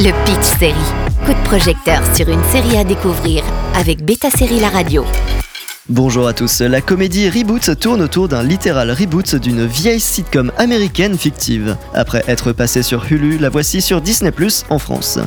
Le Pitch Série. Coup de projecteur sur une série à découvrir avec Beta Série La Radio. Bonjour à tous, la comédie Reboot tourne autour d'un littéral reboot d'une vieille sitcom américaine fictive. Après être passée sur Hulu, la voici sur Disney Plus en France.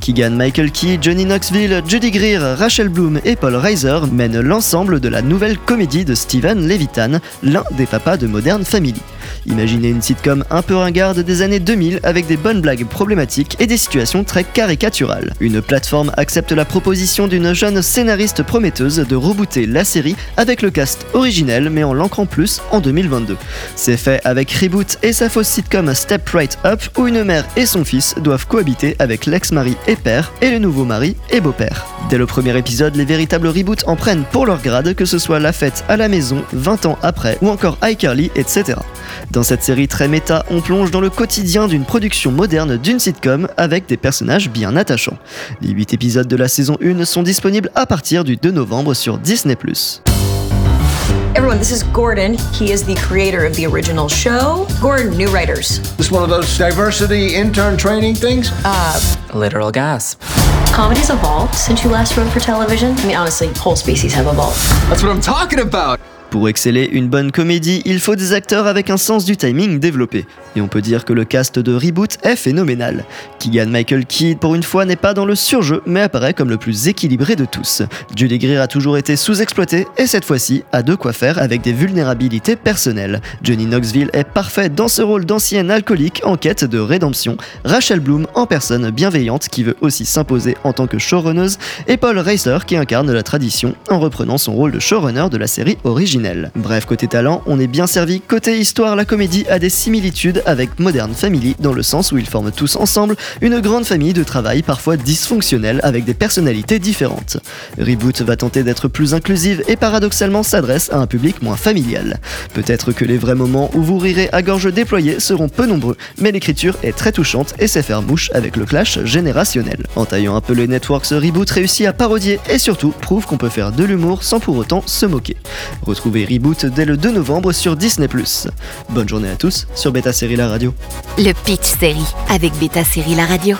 Keegan Michael Key, Johnny Knoxville, Judy Greer, Rachel Bloom et Paul Reiser mènent l'ensemble de la nouvelle comédie de Steven Levitan, l'un des papas de Modern Family. Imaginez une sitcom un peu ringarde des années 2000 avec des bonnes blagues problématiques et des situations très caricaturales. Une plateforme accepte la proposition d'une jeune scénariste prometteuse de rebooter la série avec le cast originel mais en l'ancrant plus en 2022. C'est fait avec Reboot et sa fausse sitcom Step Right Up où une mère et son fils doivent cohabiter avec l'ex-mari et père et le nouveau mari et beau-père. Dès le premier épisode, les véritables reboots en prennent pour leur grade, que ce soit La Fête à la maison, 20 ans après, ou encore iCarly, etc. Dans cette série très méta, on plonge dans le quotidien d'une production moderne d'une sitcom avec des personnages bien attachants. Les 8 épisodes de la saison 1 sont disponibles à partir du 2 novembre sur Disney+. Everyone, this is Gordon. He is the creator of the original show. Gordon, new writers. This one of those diversity intern training things? Uh, Literal gasp. comedy's evolved since you last wrote for television. I mean, honestly, whole species have evolved. That's what I'm talking about. Pour exceller une bonne comédie, il faut des acteurs avec un sens du timing développé. Et on peut dire que le cast de Reboot est phénoménal. Keegan Michael Key, pour une fois, n'est pas dans le surjeu, mais apparaît comme le plus équilibré de tous. Julie Greer a toujours été sous-exploité, et cette fois-ci a de quoi faire avec des vulnérabilités personnelles. Johnny Knoxville est parfait dans ce rôle d'ancienne alcoolique en quête de rédemption. Rachel Bloom en personne bienveillante qui veut aussi s'imposer en tant que showrunneuse, et Paul Reiser qui incarne la tradition en reprenant son rôle de showrunner de la série Bref, côté talent, on est bien servi. Côté histoire, la comédie a des similitudes avec Modern Family dans le sens où ils forment tous ensemble une grande famille de travail parfois dysfonctionnelle avec des personnalités différentes. Reboot va tenter d'être plus inclusive et paradoxalement s'adresse à un public moins familial. Peut-être que les vrais moments où vous rirez à gorge déployée seront peu nombreux, mais l'écriture est très touchante et sait faire mouche avec le clash générationnel. En taillant un peu les networks, Reboot réussit à parodier et surtout prouve qu'on peut faire de l'humour sans pour autant se moquer. Reboot dès le 2 novembre sur Disney+. Bonne journée à tous sur Beta Série La Radio. Le Pitch Série avec Beta Série La Radio.